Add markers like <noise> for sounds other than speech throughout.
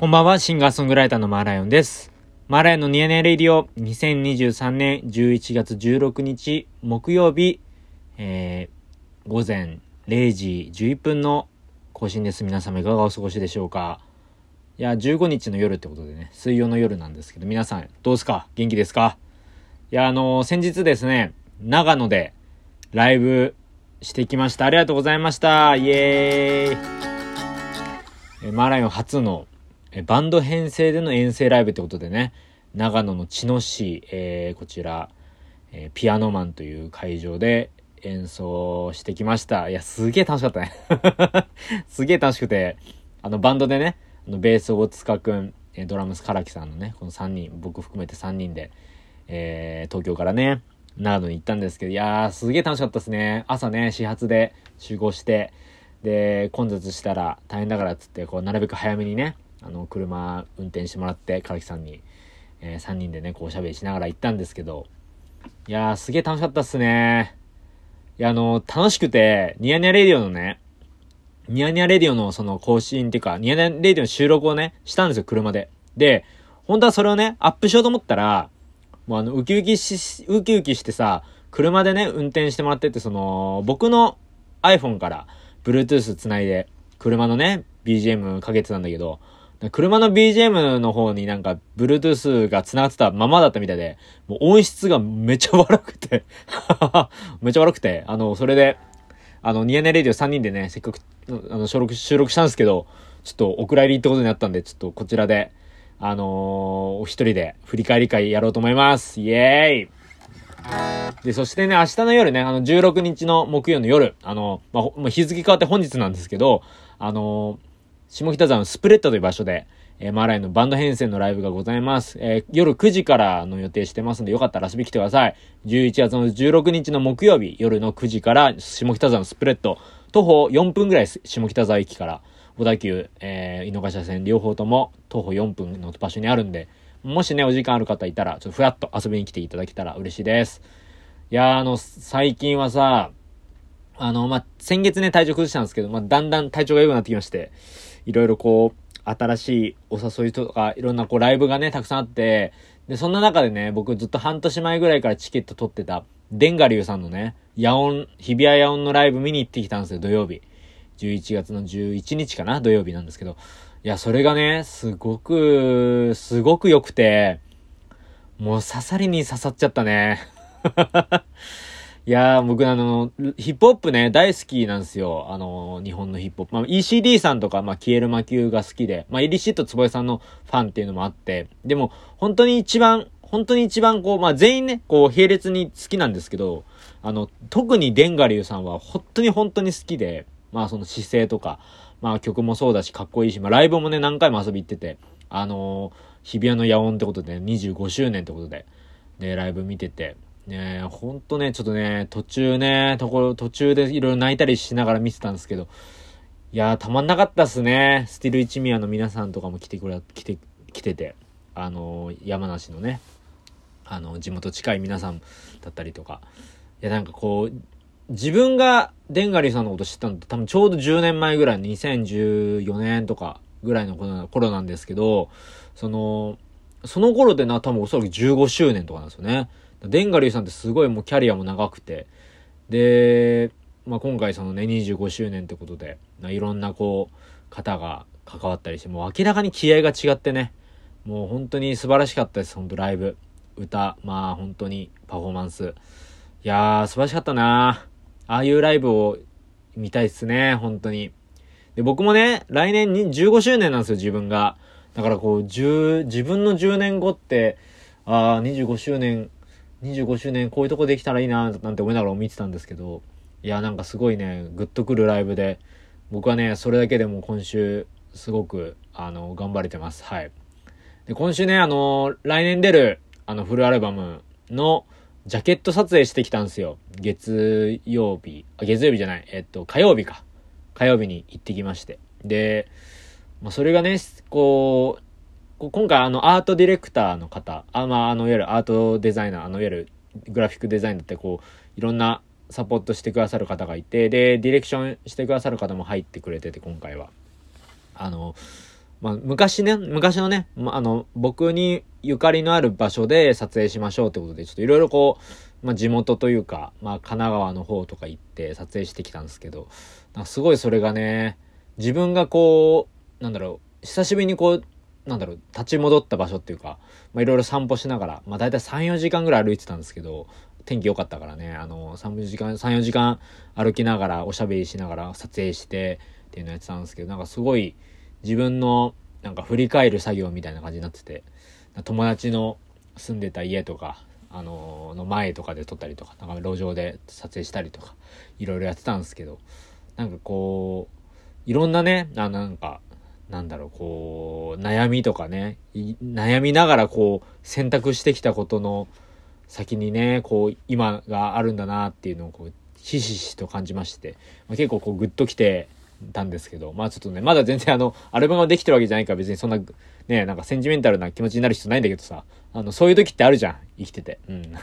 こんばんは、シンガーソングライターのマーライオンです。マーライオンのニヤネレイディオ、2023年11月16日木曜日、えー、午前0時11分の更新です。皆様いかがお過ごしでしょうかいや、15日の夜ってことでね、水曜の夜なんですけど、皆さんどうですか？元気ですか？いや、あのー、先日ですね、長野でライブしてきました。ありがとうございました。イエーイ。えマーライオン初のえバンド編成での遠征ライブってことでね、長野の茅野市、えー、こちら、えー、ピアノマンという会場で演奏してきました。いや、すげえ楽しかったね。<laughs> すげえ楽しくて、あの、バンドでね、あのベース大塚くん、えドラムス唐木さんのね、この3人、僕含めて3人で、えー、東京からね、長野に行ったんですけど、いやー、すげえ楽しかったですね。朝ね、始発で集合して、で、混雑したら大変だからっつって、こう、なるべく早めにね、あの、車運転してもらって、唐木さんに、えー、3人でね、こうおしゃべりしながら行ったんですけど、いやー、すげー楽しかったっすねいや、あの、楽しくて、ニヤニヤレディオのね、ニヤニヤレディオのその更新っていうか、ニヤニヤレディオの収録をね、したんですよ、車で。で、本当はそれをね、アップしようと思ったら、もうあの、ウキウキし、ウキウキしてさ、車でね、運転してもらってて、その、僕の iPhone から Bluetooth 繋いで、車のね、BGM かけてたんだけど、車の BGM の方になんか、Bluetooth が繋がってたままだったみたいで、もう音質がめちゃ悪くて。<laughs> めちゃ悪くて、あの、それで、あの、ニヤネレディオ3人でね、せっかく、あの、収録、収録したんですけど、ちょっとお蔵入りってことになったんで、ちょっとこちらで、あのー、お一人で振り返り会やろうと思います。イエーイ。で、そしてね、明日の夜ね、あの、16日の木曜の夜、あの、まあ、日付変わって本日なんですけど、あのー下北沢のスプレッドという場所で、えー、マーライのバンド編成のライブがございます。えー、夜9時からの予定してますんで、よかったら遊び来てください。11月の16日の木曜日、夜の9時から下北沢のスプレッド、徒歩4分ぐらい下北沢駅から、小田急、えー、井の頭線両方とも徒歩4分の場所にあるんで、もしね、お時間ある方いたら、ちょっとふやっと遊びに来ていただけたら嬉しいです。いやー、あの、最近はさ、あの、まあ、先月ね、体調崩したんですけど、まあ、だんだん体調が良くなってきまして、いろいろこう、新しいお誘いとか、いろんなこうライブがね、たくさんあって、で、そんな中でね、僕ずっと半年前ぐらいからチケット取ってた、デンガリュウさんのね、ヤオン、日比谷ヤオンのライブ見に行ってきたんですよ、土曜日。11月の11日かな土曜日なんですけど。いや、それがね、すごく、すごく良くて、もう刺さりに刺さっちゃったね。<laughs> いやー、僕あの、ヒップホップね、大好きなんですよ。あの、日本のヒップホップ。まあ、ECD さんとか、まあ、キエルマキューが好きで、まあ、イリシット坪井さんのファンっていうのもあって、でも、本当に一番、本当に一番こう、まあ、全員ね、こう、並列に好きなんですけど、あの、特にデンガリュウさんは本当に本当に好きで、まあ、その姿勢とか、まあ、曲もそうだし、かっこいいし、まあ、ライブもね、何回も遊び行ってて、あのー、日比谷の野音ってことで、ね、25周年ってことで、で、ライブ見てて、ねほんとね、ちょっとね、途中ね、ところ、途中でいろいろ泣いたりしながら見てたんですけど、いやー、たまんなかったっすね。スティル一宮の皆さんとかも来てくれ、来て、来てて、あのー、山梨のね、あの、地元近い皆さんだったりとか、いや、なんかこう、自分がデンガリーさんのこと知ったのって多分ちょうど10年前ぐらい、2014年とかぐらいの頃なんですけど、その、その頃でな、多分おそらく15周年とかなんですよね。デンガリューさんってすごいもうキャリアも長くて、で、まあ、今回そのね、25周年ってことで、いろんなこう、方が関わったりして、もう明らかに気合が違ってね、もう本当に素晴らしかったです、本当ライブ。歌、まあ本当にパフォーマンス。いやー、素晴らしかったなああいうライブを見たいっすね、本当に。で、僕もね、来年に15周年なんですよ、自分が。だからこう、10、自分の10年後って、ああ、25周年25周年こういうとこできたらいいななんて思いながら見てたんですけど、いや、なんかすごいね、グッとくるライブで、僕はね、それだけでも今週、すごく、あの、頑張れてます。はい。で、今週ね、あの、来年出る、あの、フルアルバムの、ジャケット撮影してきたんですよ。月曜日、あ、月曜日じゃない、えっと、火曜日か。火曜日に行ってきまして。で、まあ、それがね、こう、今回あのアートディレクターの方、あ、まあ、あの、いわゆるアートデザイナー、あの、いわゆるグラフィックデザインだってこう、いろんなサポートしてくださる方がいて、で、ディレクションしてくださる方も入ってくれてて、今回は。あの、まあ、昔ね、昔のね、まあ、あの、僕にゆかりのある場所で撮影しましょうってことで、ちょっといろいろこう、まあ、地元というか、まあ、神奈川の方とか行って撮影してきたんですけど、すごいそれがね、自分がこう、なんだろう、久しぶりにこう、なんだろう、立ち戻った場所っていうか、まあ、いろいろ散歩しながら、まあ、大体3、4時間ぐらい歩いてたんですけど、天気良かったからね、あの、3、4時間、3、4時間歩きながら、おしゃべりしながら撮影してっていうのやってたんですけど、なんかすごい自分のなんか振り返る作業みたいな感じになってて、友達の住んでた家とか、あの、の前とかで撮ったりとか、なんか路上で撮影したりとか、いろいろやってたんですけど、なんかこう、いろんなね、あなんか、なんだろう、こう、悩みとかね、悩みながらこう、選択してきたことの先にね、こう、今があるんだなっていうのをこう、ひしひしと感じまして、まあ、結構こう、グッときて、たんですけど、まあちょっとね、まだ全然あの、アルバムができてるわけじゃないから別にそんな、ね、なんかセンチメンタルな気持ちになる必要ないんだけどさ、あの、そういう時ってあるじゃん、生きてて。うん。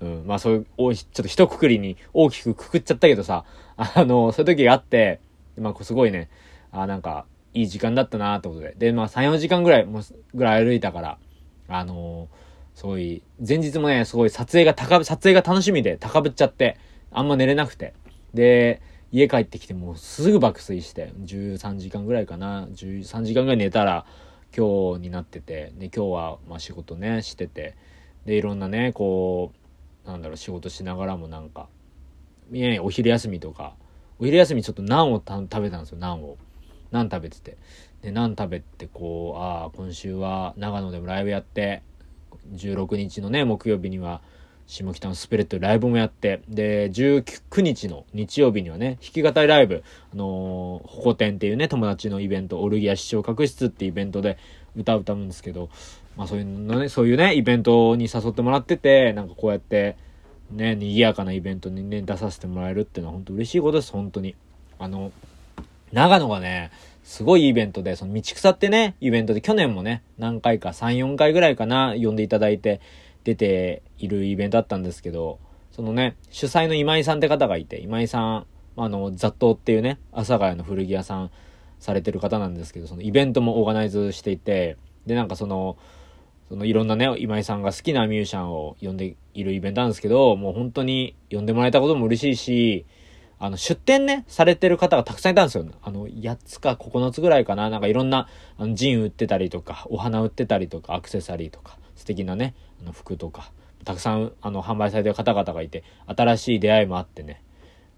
<laughs> うん、まあそういう、おちょっと一括りに大きくくくっちゃったけどさ、あの、そういう時があって、まあすごいね、あなんか、いい時間だったなってことで。で、まあ3、4時間ぐらい、もうぐらい歩いたから、あのすごい、前日もね、すごい撮影が高、撮影が楽しみで高ぶっちゃって、あんま寝れなくて。で、家帰ってきてもうすぐ爆睡して、13時間ぐらいかな、13時間ぐらい寝たら今日になってて、で、今日はまあ仕事ね、してて、で、いろんなね、こう、なんだろう、仕事しながらもなんか、ね、お昼休みとか、お昼休みちょっとナンを食べたんですよ、ナンを。ナン食べてて。で、ナン食べて、こう、ああ、今週は長野でもライブやって、16日のね、木曜日には、下北のスプレッドライブもやって、で、19日の日曜日にはね、弾き語りライブ、あのー、ホコ天っていうね、友達のイベント、オルギア視聴覚室っていうイベントで歌を歌うんですけど、まあそういうのね、そういうね、イベントに誘ってもらってて、なんかこうやって、ね、賑やかなイベントにね、出させてもらえるっていうのは本当嬉しいことです、本当に。あの、長野がね、すごいイベントで、その道草ってね、イベントで去年もね、何回か、3、4回ぐらいかな、呼んでいただいて、出ているイベントだったんですけど、そのね、主催の今井さんって方がいて、今井さん、あの、雑踏っていうね、阿佐ヶ谷の古着屋さんされてる方なんですけど、そのイベントもオーガナイズしていて、で、なんかその、そのいろんなね、今井さんが好きなミュージシャンを呼んでいるイベントなんですけど、もう本当に呼んでもらえたことも嬉しいし、あの、出店ね、されてる方がたくさんいたんですよ。あの、8つか9つぐらいかな。なんかいろんな、あの、ジン売ってたりとか、お花売ってたりとか、アクセサリーとか、素敵なね、あの服とか、たくさんあの販売されてる方々がいて、新しい出会いもあってね。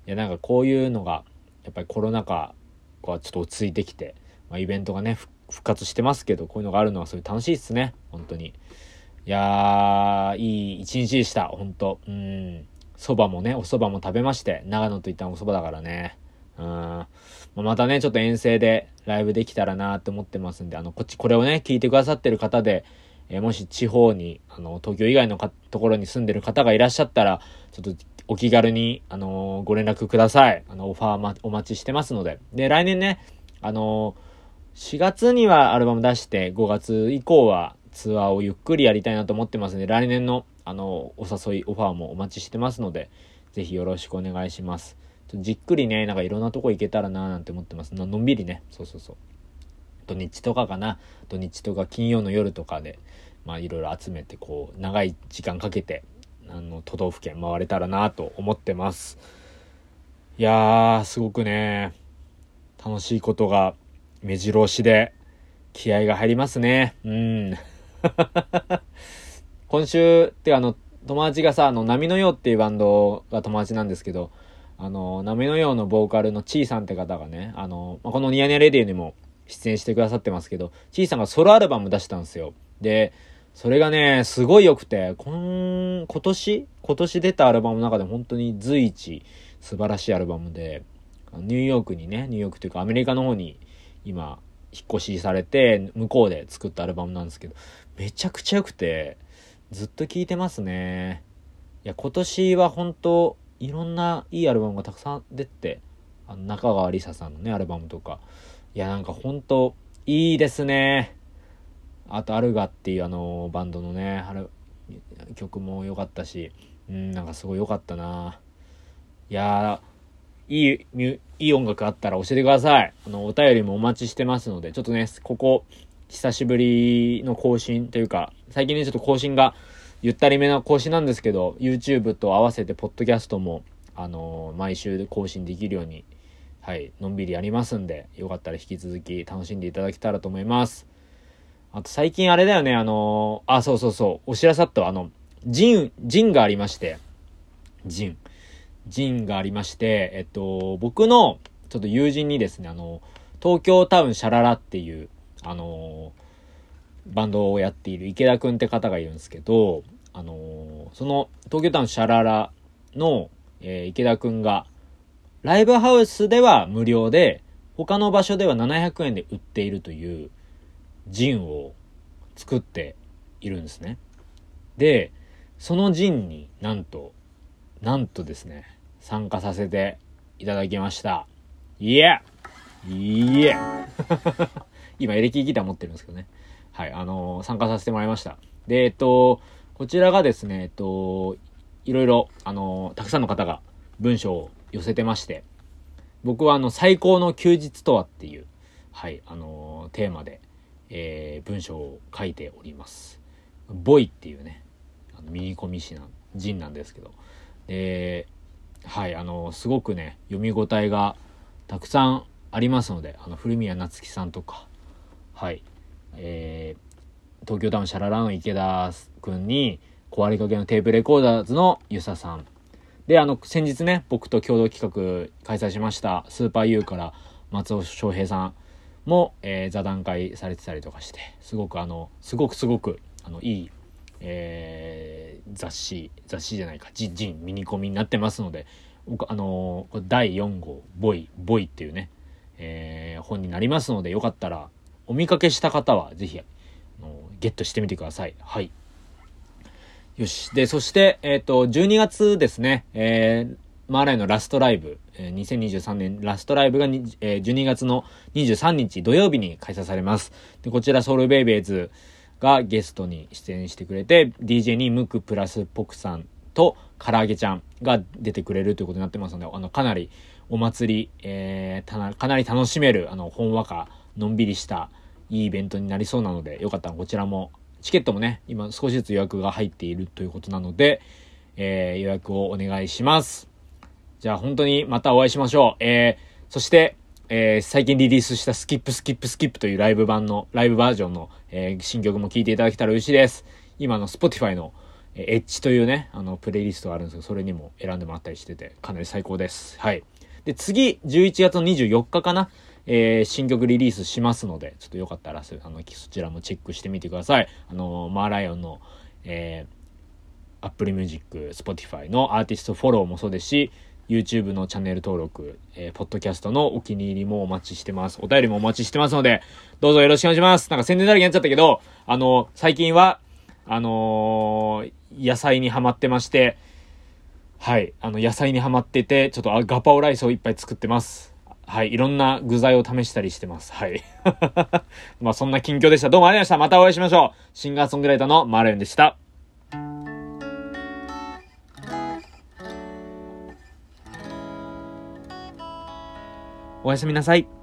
いや、なんかこういうのが、やっぱりコロナ禍はちょっと落ち着いてきて、まあ、イベントがね、復活してますけど、こういうのがあるのはすごい楽しいっすね。本当に。いやー、いい一日でした。本当うん。蕎麦もね、お蕎麦も食べまして、長野といったらお蕎麦だからね。うん。ま、たね、ちょっと遠征でライブできたらなって思ってますんで、あの、こっち、これをね、聞いてくださってる方で、えー、もし地方に、あの、東京以外のところに住んでる方がいらっしゃったら、ちょっとお気軽に、あのー、ご連絡ください。あの、オファー、ま、お待ちしてますので。で、来年ね、あのー、4月にはアルバム出して、5月以降はツアーをゆっくりやりたいなと思ってますので、来年の、あのお誘い、オファーもお待ちしてますので、ぜひよろしくお願いします。じっくりね、なんかいろんなとこ行けたらなーなんて思ってます。のんびりね。そうそうそう。土日とかかな。土日とか金曜の夜とかで、まあいろいろ集めて、こう、長い時間かけて、あの、都道府県回れたらなと思ってます。いやー、すごくね、楽しいことが目白押しで、気合が入りますね。うん。<laughs> 今週ってあの、友達がさ、あの、波のようっていうバンドが友達なんですけど、あの、波のようのボーカルのちいさんって方がね、あの、ま、このニヤニヤレディオにも出演してくださってますけど、ちいさんがソロアルバム出したんですよ。で、それがね、すごい良くて、今、今年今年出たアルバムの中で本当に随一素晴らしいアルバムで、ニューヨークにね、ニューヨークというかアメリカの方に今、引っ越しされて、向こうで作ったアルバムなんですけど、めちゃくちゃ良くて、ずっと聴いてますね。いや、今年は本当いろんないいアルバムがたくさん出て、あの、中川りささんのね、アルバムとか。いや、なんか本当いいですね。あと、アルガっていうあの、バンドのね、曲も良かったし、うん、なんかすごい良かったな。いやいい、いい音楽あったら教えてください。あの、お便りもお待ちしてますので、ちょっとね、ここ、久しぶりの更新というか、最近ね、ちょっと更新が、ゆったりめな更新なんですけど、YouTube と合わせて、ポッドキャストも、あのー、毎週更新できるように、はい、のんびりやりますんで、よかったら引き続き楽しんでいただけたらと思います。あと最近あれだよね、あのー、あ、そうそうそう、お知らせあったあの、ジン、ジンがありまして、ジン。ジンがありまして、えっと、僕の、ちょっと友人にですね、あの、東京タウンシャララっていう、あの、バンドをやっている池田くんって方がいるんですけど、あの、その東京タウンシャララの、えー、池田くんが、ライブハウスでは無料で、他の場所では700円で売っているというジンを作っているんですね。で、そのジンになんと、なんとですね、参加させていただきました。いえいえ <laughs> 今、エレキギター持ってるんですけどね。はい、あのー、参加させてもらいました。で、えっと、こちらがですね、えっと、いろいろ、あのー、たくさんの方が文章を寄せてまして、僕はあの、最高の休日とはっていう、はい、あのー、テーマで、えー、文章を書いております。ボイっていうね、あのミニコミ誌な、人なんですけど、で、はい、あのすごくね、読み応えがたくさんありますので、あの、古宮夏樹さんとか、はい。えー、東京タウンシャララの池田くんに、壊れかけのテープレコーダーズのゆささん。で、あの、先日ね、僕と共同企画開催しました、スーパー U から松尾翔平さんも、えー、座談会されてたりとかして、すごくあの、すごくすごく、あの、いい、えー、雑誌、雑誌じゃないか、ジン、ジン、ミニコミになってますので、あのー、第4号、ボイ、ボイっていうね、えー、本になりますので、よかったら、お見かけした方は、ぜひ、あのゲットしてみてください。はい。よし。で、そして、えっ、ー、と、12月ですね、えー、マーライのラストライブ、えー、2023年ラストライブが、えー、12月の23日土曜日に開催されます。で、こちらソウルベイベーズがゲストに出演してくれて、DJ にムクプラスポクさんと唐揚げちゃんが出てくれるということになってますので、あの、かなりお祭り、えー、かなり楽しめる、あの、ほんわか、のんびりした、いいイベントになりそうなので、よかったらこちらも、チケットもね、今少しずつ予約が入っているということなので、えー、予約をお願いします。じゃあ本当にまたお会いしましょう。えー、そして、えー、最近リリースしたスキップスキップスキップというライブ版の、ライブバージョンの、えー、新曲も聴いていただけたら嬉しいです。今の Spotify の、えー、エッジというね、あの、プレイリストがあるんですけど、それにも選んでもらったりしてて、かなり最高です。はい。で、次、11月の24日かなえー、新曲リリースしますので、ちょっとよかったら、あの、そちらもチェックしてみてください。あの、マーライオンの、えー、Apple Music、Spotify のアーティストフォローもそうですし、YouTube のチャンネル登録、えー、ポッドキャストのお気に入りもお待ちしてます。お便りもお待ちしてますので、どうぞよろしくお願いします。なんか宣伝だらけになっちゃったけど、あの、最近は、あのー、野菜にハマってまして、はい、あの、野菜にハマってて、ちょっとガパオライスをいっぱい作ってます。はい、いろんな具材を試したりしてます。はい。<laughs> まあそんな近況でした。どうもありがとうございました。またお会いしましょう。シンガーソングライターのマーレンでした。おやすみなさい。